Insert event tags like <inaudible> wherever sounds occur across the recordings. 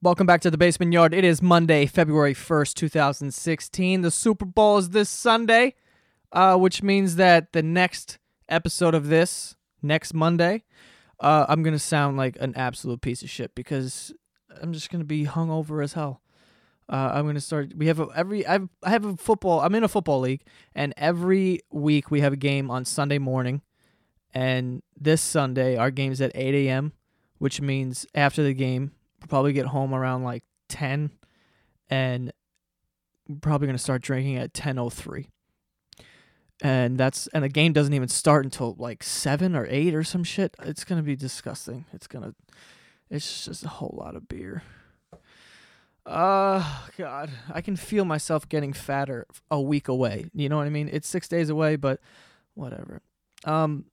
Welcome back to the Basement Yard. It is Monday, February 1st, 2016. The Super Bowl is this Sunday, uh, which means that the next episode of this, next Monday, uh, I'm going to sound like an absolute piece of shit because I'm just going to be hungover as hell. Uh, I'm gonna start. We have a, every. I've, I have a football. I'm in a football league, and every week we have a game on Sunday morning. And this Sunday, our game's at 8 a.m., which means after the game, probably get home around like 10, and probably gonna start drinking at 10:03. And that's and the game doesn't even start until like seven or eight or some shit. It's gonna be disgusting. It's gonna. It's just a whole lot of beer. Uh, God, I can feel myself getting fatter a week away. You know what I mean? It's six days away, but whatever. Um,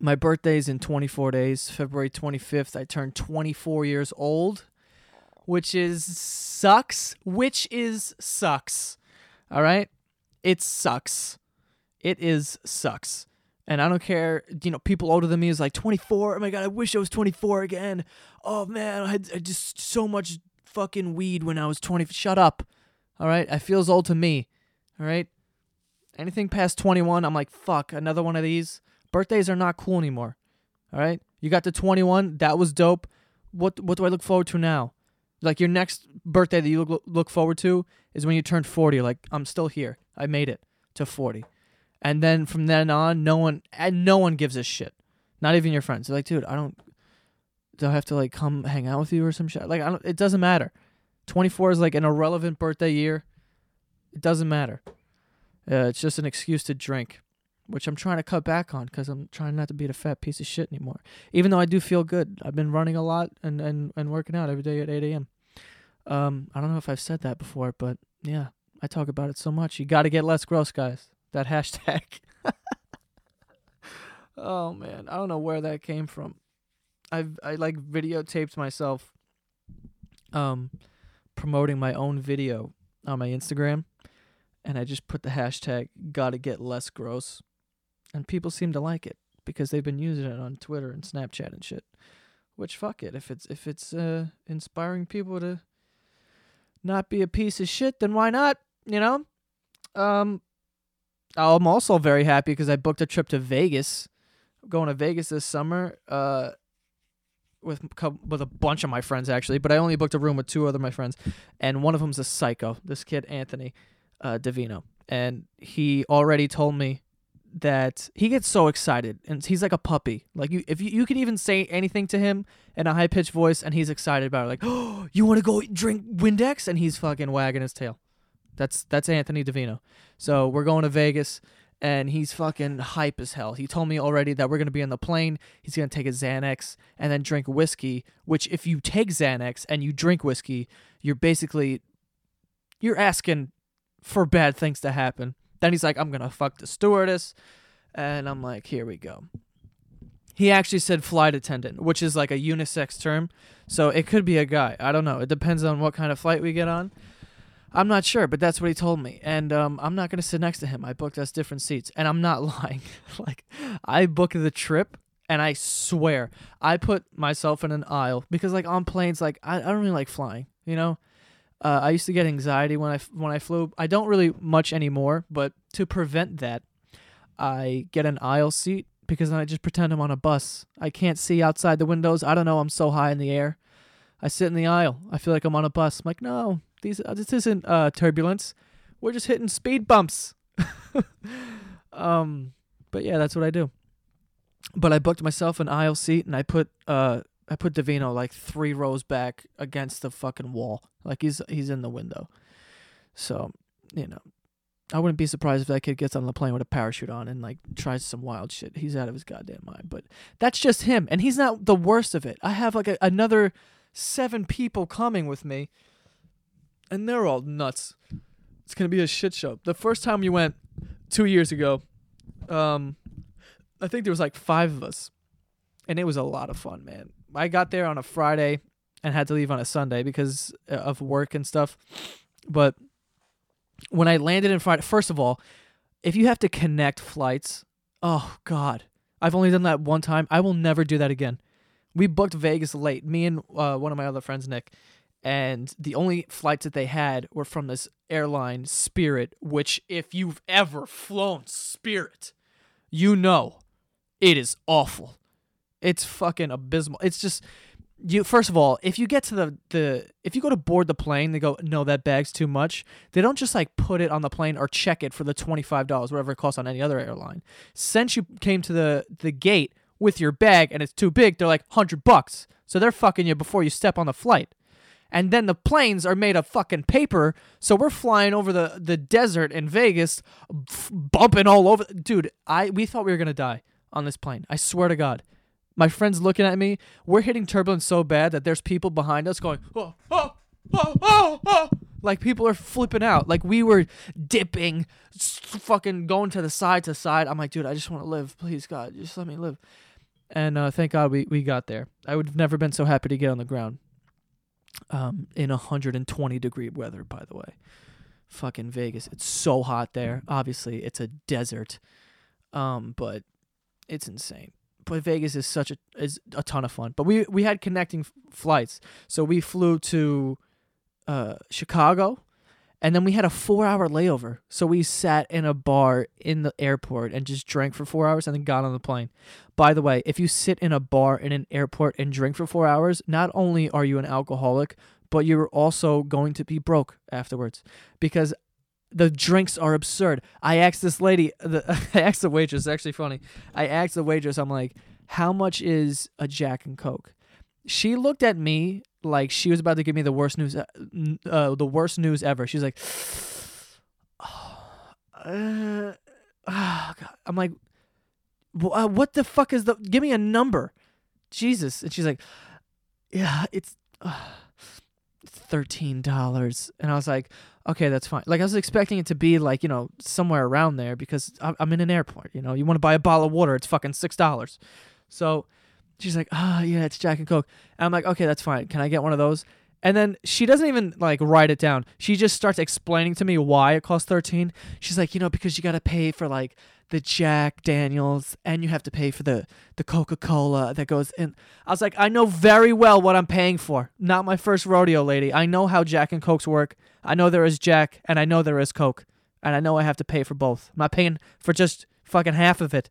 my birthday's in 24 days, February 25th. I turn 24 years old, which is sucks. Which is sucks. All right? It sucks. It is sucks. And I don't care, you know, people older than me is like 24. Oh my God, I wish I was 24 again. Oh man, I had I just so much fucking weed when I was 20. Shut up. All right? I feels old to me. All right? Anything past 21, I'm like, fuck, another one of these. Birthdays are not cool anymore. All right? You got the 21, that was dope. What what do I look forward to now? Like your next birthday that you look, look forward to is when you turn 40. Like I'm still here. I made it to 40. And then from then on, no one and no one gives a shit. Not even your friends. They're like, dude, I don't do I have to like come hang out with you or some shit? Like I don't it doesn't matter. 24 is like an irrelevant birthday year. It doesn't matter. Uh, it's just an excuse to drink, which I'm trying to cut back on because I'm trying not to be a fat piece of shit anymore. Even though I do feel good, I've been running a lot and and, and working out every day at 8 a.m. Um, I don't know if I've said that before, but yeah, I talk about it so much. You got to get less gross, guys. That hashtag. <laughs> oh man, I don't know where that came from. I've I like videotaped myself um promoting my own video on my Instagram and I just put the hashtag gotta get less gross. And people seem to like it because they've been using it on Twitter and Snapchat and shit. Which fuck it. If it's if it's uh inspiring people to not be a piece of shit, then why not? You know? Um I'm also very happy because I booked a trip to Vegas. I'm going to Vegas this summer. Uh with with a bunch of my friends actually, but I only booked a room with two other my friends, and one of them's a psycho. This kid Anthony uh, Davino, and he already told me that he gets so excited and he's like a puppy. Like you, if you, you can even say anything to him in a high pitched voice, and he's excited about it. Like, oh, <gasps> you want to go drink Windex? And he's fucking wagging his tail. That's that's Anthony Davino. So we're going to Vegas and he's fucking hype as hell. He told me already that we're gonna be on the plane. He's gonna take a Xanax and then drink whiskey. Which, if you take Xanax and you drink whiskey, you're basically you're asking for bad things to happen. Then he's like, "I'm gonna fuck the stewardess," and I'm like, "Here we go." He actually said flight attendant, which is like a unisex term, so it could be a guy. I don't know. It depends on what kind of flight we get on. I'm not sure, but that's what he told me. And um, I'm not going to sit next to him. I booked us different seats. And I'm not <laughs> lying. <laughs> like, I booked the trip, and I swear, I put myself in an aisle because, like, on planes, like, I, I don't really like flying, you know? Uh, I used to get anxiety when I, when I flew. I don't really much anymore, but to prevent that, I get an aisle seat because then I just pretend I'm on a bus. I can't see outside the windows. I don't know. I'm so high in the air. I sit in the aisle. I feel like I'm on a bus. I'm like, no, these uh, this isn't uh, turbulence. We're just hitting speed bumps. <laughs> um, but yeah, that's what I do. But I booked myself an aisle seat, and I put uh I put Davino like three rows back against the fucking wall, like he's he's in the window. So you know, I wouldn't be surprised if that kid gets on the plane with a parachute on and like tries some wild shit. He's out of his goddamn mind. But that's just him, and he's not the worst of it. I have like a, another seven people coming with me and they're all nuts. It's gonna be a shit show. The first time we went two years ago, um, I think there was like five of us, and it was a lot of fun, man. I got there on a Friday and had to leave on a Sunday because uh, of work and stuff. But when I landed in Friday, first of all, if you have to connect flights, oh god, I've only done that one time. I will never do that again. We booked Vegas late. Me and uh, one of my other friends, Nick, and the only flights that they had were from this airline, Spirit. Which, if you've ever flown Spirit, you know it is awful. It's fucking abysmal. It's just you first of all, if you get to the the if you go to board the plane, they go, "No, that bag's too much." They don't just like put it on the plane or check it for the $25 whatever it costs on any other airline. Since you came to the the gate with your bag and it's too big, they're like 100 bucks. So they're fucking you before you step on the flight. And then the planes are made of fucking paper, so we're flying over the the desert in Vegas, f- bumping all over. Dude, I we thought we were going to die on this plane. I swear to God. My friend's looking at me. We're hitting turbulence so bad that there's people behind us going, oh, oh, oh, oh, oh. Like people are flipping out. Like we were dipping, fucking going to the side to side. I'm like, dude, I just want to live. Please, God, just let me live. And uh, thank God we, we got there. I would have never been so happy to get on the ground. Um, in 120 degree weather, by the way. Fucking Vegas. It's so hot there. Obviously, it's a desert. Um, but it's insane. But Vegas is such a is a ton of fun. But we we had connecting f- flights, so we flew to uh, Chicago, and then we had a four hour layover. So we sat in a bar in the airport and just drank for four hours, and then got on the plane. By the way, if you sit in a bar in an airport and drink for four hours, not only are you an alcoholic, but you're also going to be broke afterwards because the drinks are absurd. I asked this lady, the, <laughs> I asked the waitress, actually funny. I asked the waitress, I'm like, how much is a Jack and Coke? She looked at me like she was about to give me the worst news, uh, uh, the worst news ever. She's like, <sighs> uh, <sighs> oh, God. I'm like, uh, what the fuck is the, give me a number. Jesus. And she's like, yeah, it's, uh, <sighs> it's $13. And I was like, okay, that's fine. Like I was expecting it to be like you know somewhere around there because I'm in an airport. You know, you want to buy a bottle of water, it's fucking six dollars. So she's like, ah, yeah, it's Jack and Coke. And I'm like, okay, that's fine. Can I get one of those? And then she doesn't even like write it down. She just starts explaining to me why it costs 13. She's like, you know, because you got to pay for like the Jack Daniels and you have to pay for the the Coca-Cola that goes in. I was like, I know very well what I'm paying for. Not my first rodeo, lady. I know how Jack and Cokes work. I know there is Jack and I know there is Coke. And I know I have to pay for both. I'm not paying for just fucking half of it.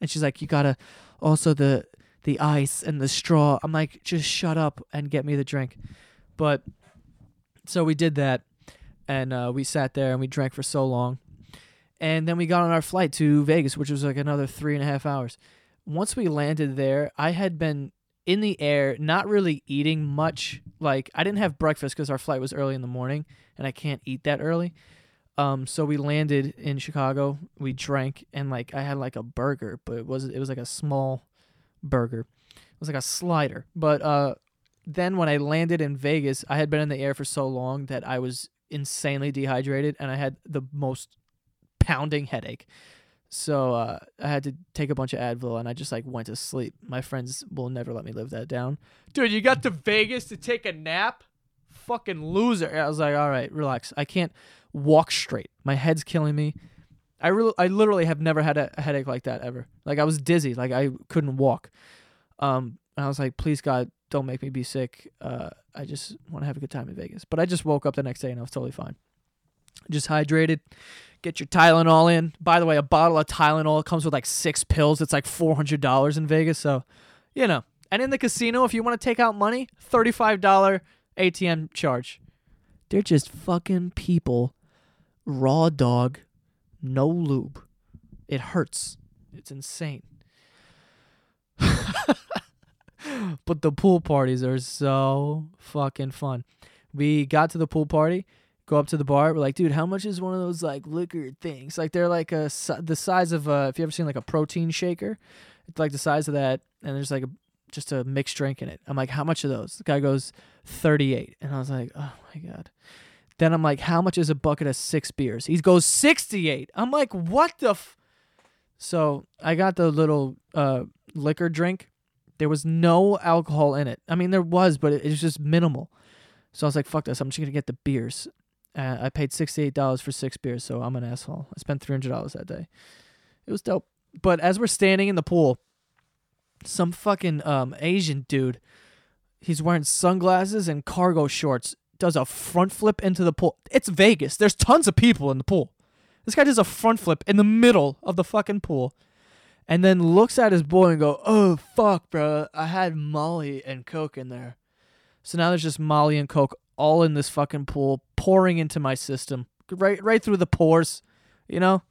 And she's like, you got to also the the ice and the straw. I'm like, just shut up and get me the drink. But so we did that, and uh, we sat there and we drank for so long, and then we got on our flight to Vegas, which was like another three and a half hours. Once we landed there, I had been in the air, not really eating much. Like I didn't have breakfast because our flight was early in the morning, and I can't eat that early. Um, so we landed in Chicago. We drank, and like I had like a burger, but it was it was like a small burger. It was like a slider. But uh, then when I landed in Vegas, I had been in the air for so long that I was insanely dehydrated, and I had the most pounding headache. So uh, I had to take a bunch of Advil, and I just like went to sleep. My friends will never let me live that down. Dude, you got to Vegas to take a nap? Fucking loser. I was like, all right, relax. I can't walk straight. My head's killing me. I really, I literally have never had a, headache like that ever. Like I was dizzy, like I couldn't walk. Um, and I was like, please God, don't make me be sick. Uh, I just want to have a good time in Vegas. But I just woke up the next day and I was totally fine. Just hydrated. Get your Tylenol in. By the way, a bottle of Tylenol comes with like six pills. It's like four hundred dollars in Vegas. So, you know. And in the casino, if you want to take out money, thirty-five dollar ATM charge. They're just fucking people. Raw dog, no lube. It hurts. It's insane. <laughs> but the pool parties are so fucking fun. We got to the pool party, go up to the bar. We're like, dude, how much is one of those like liquor things? Like they're like a the size of uh, if you ever seen like a protein shaker, it's like the size of that, and there's like a just a mixed drink in it. I'm like, how much are those? The guy goes, 38, and I was like, oh my god. Then I'm like, how much is a bucket of six beers? He goes 68. I'm like, what the? F-? So I got the little uh, liquor drink. There was no alcohol in it. I mean, there was, but it, it was just minimal. So I was like, fuck this. I'm just gonna get the beers. Uh, I paid sixty-eight dollars for six beers, so I'm an asshole. I spent three hundred dollars that day. It was dope. But as we're standing in the pool, some fucking um Asian dude. He's wearing sunglasses and cargo shorts. Does a front flip into the pool. It's Vegas. There's tons of people in the pool. This guy does a front flip in the middle of the fucking pool, and then looks at his boy and go, "Oh fuck, bro, I had Molly and Coke in there." So now there's just Molly and Coke all in this fucking pool, pouring into my system, right right through the pores. You know.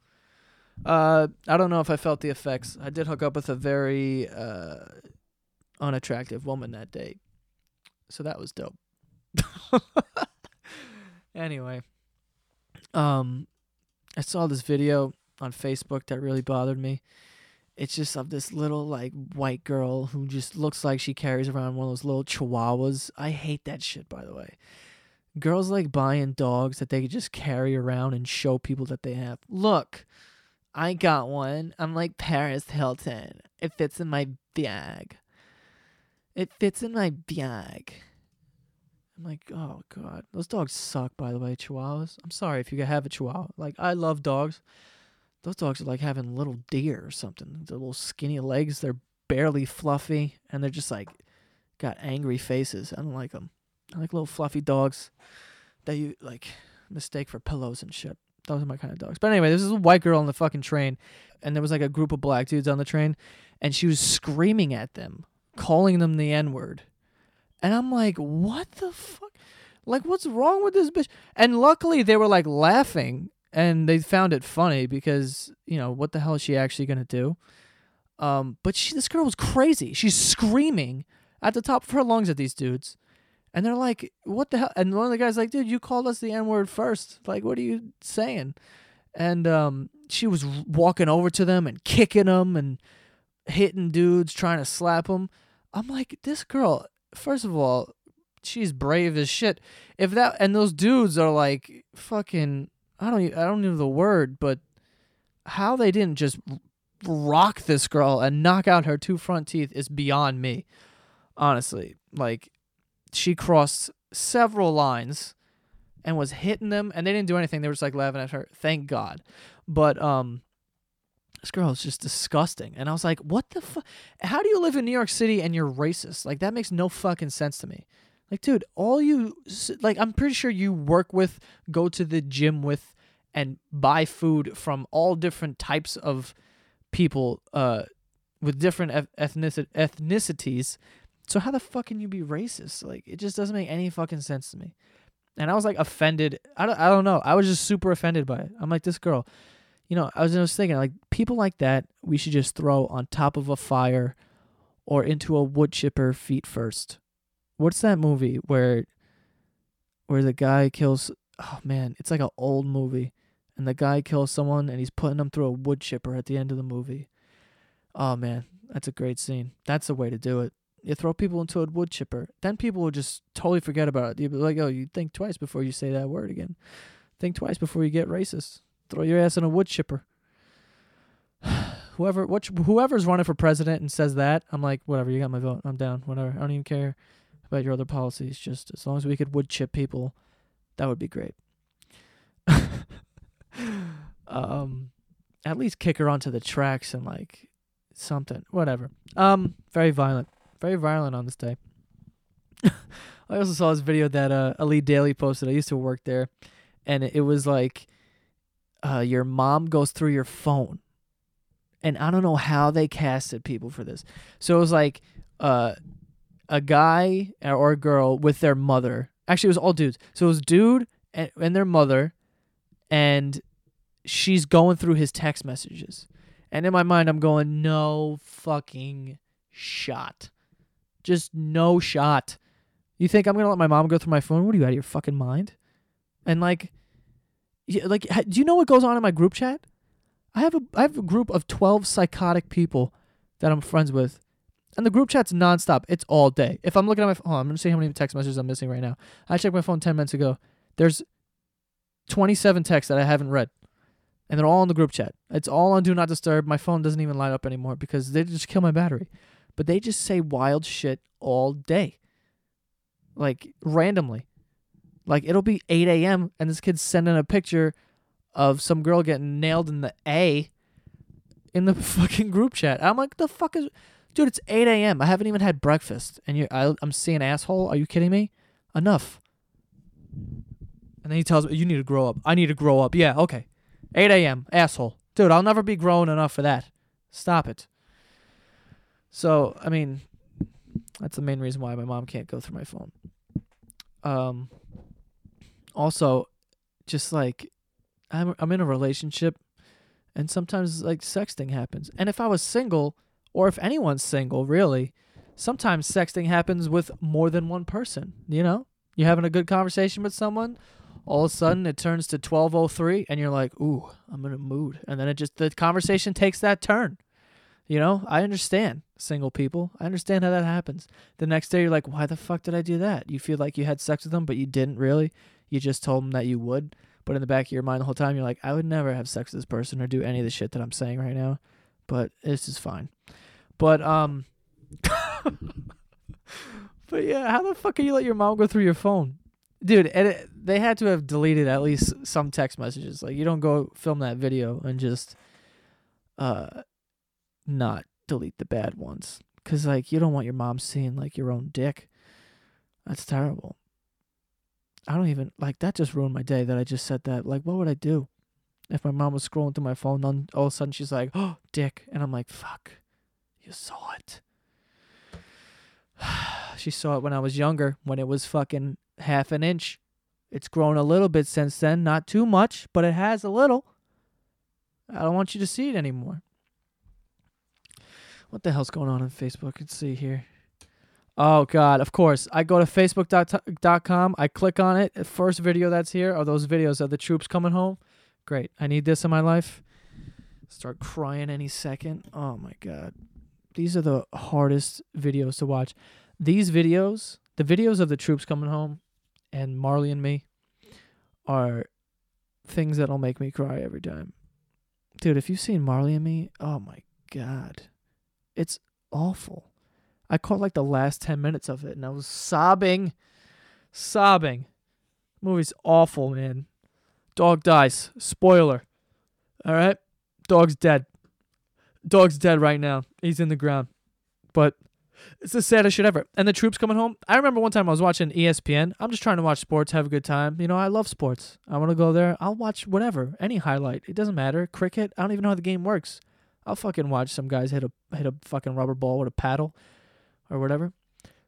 Uh, I don't know if I felt the effects. I did hook up with a very uh, unattractive woman that day, so that was dope. <laughs> anyway, um, I saw this video on Facebook that really bothered me. It's just of this little like white girl who just looks like she carries around one of those little chihuahuas. I hate that shit, by the way. Girls like buying dogs that they could just carry around and show people that they have. Look, I got one. I'm like Paris Hilton. It fits in my bag. It fits in my bag. I'm like, oh god, those dogs suck. By the way, Chihuahuas. I'm sorry if you have a Chihuahua. Like, I love dogs. Those dogs are like having little deer or something. They're little skinny legs. They're barely fluffy, and they're just like got angry faces. I don't like them. I like little fluffy dogs that you like mistake for pillows and shit. Those are my kind of dogs. But anyway, this is a white girl on the fucking train, and there was like a group of black dudes on the train, and she was screaming at them, calling them the N word. And I'm like, what the fuck? Like, what's wrong with this bitch? And luckily, they were like laughing and they found it funny because, you know, what the hell is she actually to do? Um, but she, this girl was crazy. She's screaming at the top of her lungs at these dudes. And they're like, what the hell? And one of the guys like, dude, you called us the N word first. Like, what are you saying? And um, she was walking over to them and kicking them and hitting dudes, trying to slap them. I'm like, this girl, first of all, she's brave as shit. If that and those dudes are like fucking, I don't, I don't know the word, but how they didn't just rock this girl and knock out her two front teeth is beyond me. Honestly, like she crossed several lines and was hitting them and they didn't do anything. They were just like laughing at her. Thank God. But um this girl is just disgusting. And I was like, what the fuck? How do you live in New York City and you're racist? Like that makes no fucking sense to me. Like dude, all you like I'm pretty sure you work with, go to the gym with and buy food from all different types of people uh with different ethnic- ethnicities so how the fuck can you be racist? Like it just doesn't make any fucking sense to me. And I was like offended. I don't, I don't know. I was just super offended by it. I'm like this girl. You know, I was just thinking like people like that we should just throw on top of a fire or into a wood chipper feet first. What's that movie where where the guy kills oh man, it's like an old movie and the guy kills someone and he's putting them through a wood chipper at the end of the movie. Oh man, that's a great scene. That's the way to do it you throw people into a wood chipper, then people will just totally forget about it. You'll be like, oh, you think twice before you say that word again. Think twice before you get racist. Throw your ass in a wood chipper. <sighs> Whoever, which, whoever's running for president and says that, I'm like, whatever. You got my vote. I'm down. Whatever. I don't even care about your other policies. Just as long as we could wood chip people, that would be great. <laughs> um, at least kick her onto the tracks and like something. Whatever. Um, very violent very violent on this day. <laughs> I also saw this video that uh, Elite Daily posted. I used to work there, and it was like, uh, your mom goes through your phone, and I don't know how they casted people for this. So it was like, uh, a guy or a girl with their mother. Actually, it was all dudes. So it was dude and, and their mother, and she's going through his text messages. And in my mind, I'm going, no fucking shot. Just no shot. You think I'm gonna let my mom go through my phone? What are you out of your fucking mind? And like, like, do you know what goes on in my group chat? I have a I have a group of twelve psychotic people that I'm friends with, and the group chat's nonstop. It's all day. If I'm looking at my phone, oh, I'm gonna see how many text messages I'm missing right now. I checked my phone ten minutes ago. There's 27 texts that I haven't read, and they're all in the group chat. It's all on Do Not Disturb. My phone doesn't even light up anymore because they just kill my battery but they just say wild shit all day. Like randomly. Like it'll be 8 a.m. and this kid's sending a picture of some girl getting nailed in the A in the <laughs> fucking group chat. I'm like, the fuck is. Dude, it's 8 a.m. I haven't even had breakfast, and you're, I, I'm seeing asshole. Are you kidding me? Enough. And then he tells me, "You need to grow up. I need to grow up." Yeah, okay. 8 a.m. Asshole, dude. I'll never be grown enough for that. Stop it. So, I mean, that's the main reason why my mom can't go through my phone. Um. Also, just like I'm, I'm in a relationship, and sometimes like sexting happens. And if I was single, or if anyone's single, really, sometimes sexting happens with more than one person. You know, you're having a good conversation with someone, all of a sudden it turns to 12:03, and you're like, "Ooh, I'm in a mood," and then it just the conversation takes that turn. You know, I understand single people. I understand how that happens. The next day, you're like, "Why the fuck did I do that?" You feel like you had sex with them, but you didn't really. You just told them that you would. But in the back of your mind the whole time, you're like, I would never have sex with this person or do any of the shit that I'm saying right now. But this is fine. But um <laughs> But yeah, how the fuck can you let your mom go through your phone? Dude, it, they had to have deleted at least some text messages. Like you don't go film that video and just uh not delete the bad ones cuz like you don't want your mom seeing like your own dick. That's terrible. I don't even like that. Just ruined my day that I just said that. Like, what would I do if my mom was scrolling through my phone? All of a sudden she's like, "Oh, <gasps> dick," and I'm like, "Fuck, you saw it." <sighs> she saw it when I was younger, when it was fucking half an inch. It's grown a little bit since then, not too much, but it has a little. I don't want you to see it anymore. What the hell's going on on Facebook? Let's see here. Oh God! Of course, I go to Facebook.com. I click on it. First video that's here are those videos of the troops coming home. Great. I need this in my life. Start crying any second. Oh my God! These are the hardest videos to watch. These videos, the videos of the troops coming home, and Marley and me, are things that'll make me cry every time. Dude, if you've seen Marley and me, oh my God, it's awful. I caught like the last 10 minutes of it and I was sobbing. Sobbing. Movie's awful, man. Dog dies. Spoiler. All right? Dog's dead. Dog's dead right now. He's in the ground. But it's the saddest shit ever. And the troops coming home. I remember one time I was watching ESPN. I'm just trying to watch sports, have a good time. You know, I love sports. I want to go there. I'll watch whatever, any highlight. It doesn't matter. Cricket. I don't even know how the game works. I'll fucking watch some guys hit a hit a fucking rubber ball with a paddle or whatever.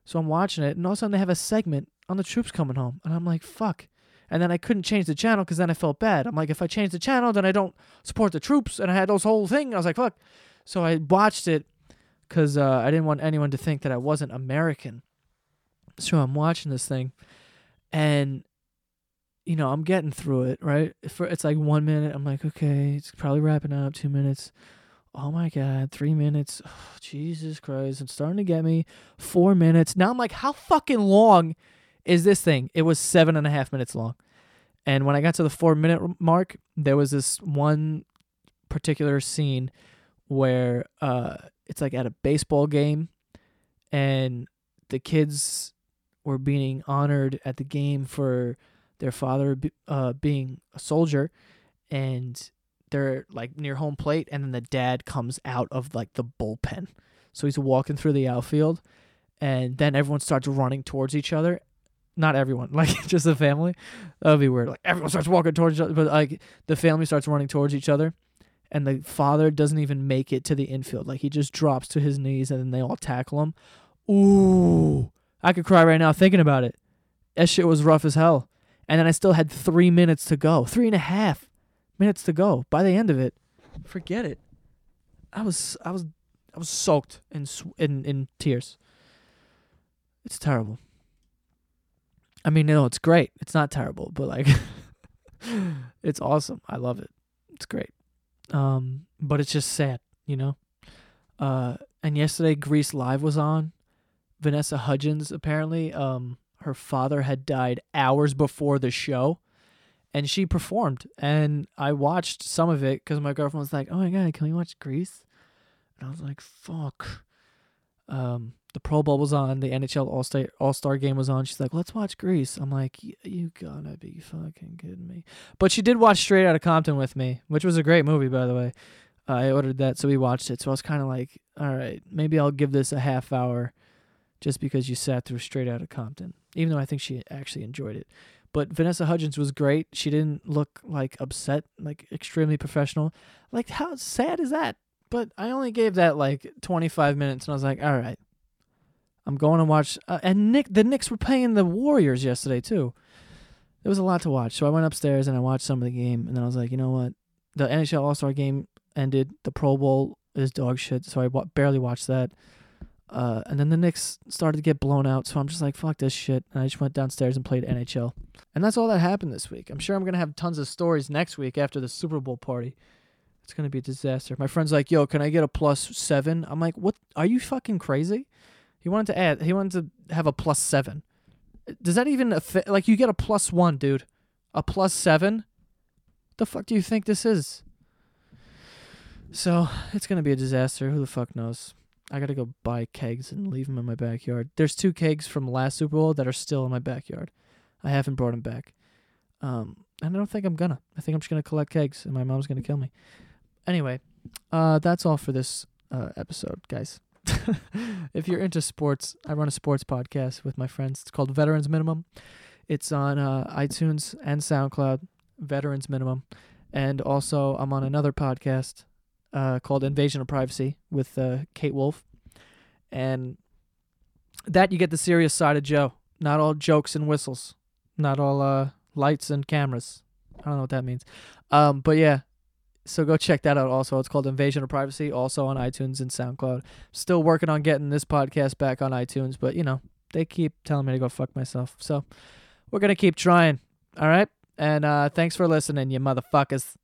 So I'm watching it, and all of a sudden they have a segment on the troops coming home, and I'm like, fuck. And then I couldn't change the channel because then I felt bad. I'm like, if I change the channel, then I don't support the troops, and I had those whole thing. I was like, fuck. So I watched it because uh, I didn't want anyone to think that I wasn't American. So I'm watching this thing, and you know I'm getting through it. Right, for it's like one minute. I'm like, okay, it's probably wrapping up. Two minutes oh my god, three minutes. Oh, <sighs> Jesus Christ, it's starting to get me. Four minutes. Now I'm like, how fucking long is this thing? It was seven and a half minutes long. And when I got to the four minute mark, there was this one particular scene where uh, it's like at a baseball game, and the kids were being honored at the game for their father uh, being a soldier, and they're like near home plate, and then the dad comes out of like the bullpen. So he's walking through the outfield, and then everyone starts running towards each other. Not everyone, <laughs> like just the family. That would be weird. Like everyone starts walking towards each other, but like the family starts running towards each other, and the father doesn't even make it to the infield. Like he just drops to his knees, and then they all tackle him. Ooh, I could cry right now thinking about it. That shit was rough as hell. And then I still had three minutes to go, three and a half minutes to go. By the end of it, forget it. I was I was I was soaked in in in tears. It's terrible. I mean, no, it's great. It's not terrible, but like <laughs> it's awesome. I love it. It's great. Um, but it's just sad, you know. Uh, and yesterday Grease Live was on. Vanessa Hudgens apparently um her father had died hours before the show and she performed and i watched some of it because my girlfriend was like oh my god can we watch grease and i was like fuck um the pro bowl was on the nhl all-star all-star game was on she's like let's watch grease i'm like you gotta be fucking kidding me but she did watch straight out of compton with me which was a great movie by the way I ordered that, so we watched it. So I was kind of like, all right, maybe I'll give this a half hour, just because you sat through Straight Outta Compton. Even though I think she actually enjoyed it, but Vanessa Hudgens was great. She didn't look like upset, like extremely professional. Like how sad is that? But I only gave that like 25 minutes, and I was like, all right, I'm going to watch. Uh, and Nick, the Knicks were playing the Warriors yesterday too. There was a lot to watch, so I went upstairs and I watched some of the game, and then I was like, you know what? The NHL All Star game ended. The Pro Bowl is dog shit, so I barely watched that. Uh, and then the Knicks started to get blown out, so I'm just like, fuck this shit. And I just went downstairs and played NHL. And that's all that happened this week. I'm sure I'm going to have tons of stories next week after the Super Bowl party. It's going to be a disaster. My friend's like, yo, can I get a plus seven? I'm like, what? Are you fucking crazy? He wanted to add, he wanted to have a plus seven. Does that even, affi- like, you get a plus one, dude? A plus seven? The fuck do you think this is? So it's gonna be a disaster. Who the fuck knows? I gotta go buy kegs and leave them in my backyard. There's two kegs from last Super Bowl that are still in my backyard. I haven't brought them back. Um, and I don't think I'm gonna. I think I'm just gonna collect kegs, and my mom's gonna kill me. Anyway, uh, that's all for this uh, episode, guys. <laughs> if you're into sports, I run a sports podcast with my friends. It's called Veterans Minimum. It's on uh, iTunes and SoundCloud. Veterans Minimum, and also I'm on another podcast uh, called Invasion of Privacy with uh, Kate Wolf, and that you get the serious side of Joe. Not all jokes and whistles, not all uh, lights and cameras. I don't know what that means, um, but yeah. So go check that out. Also, it's called Invasion of Privacy. Also on iTunes and SoundCloud. Still working on getting this podcast back on iTunes, but you know they keep telling me to go fuck myself. So we're gonna keep trying. All right. And uh, thanks for listening, you motherfuckers.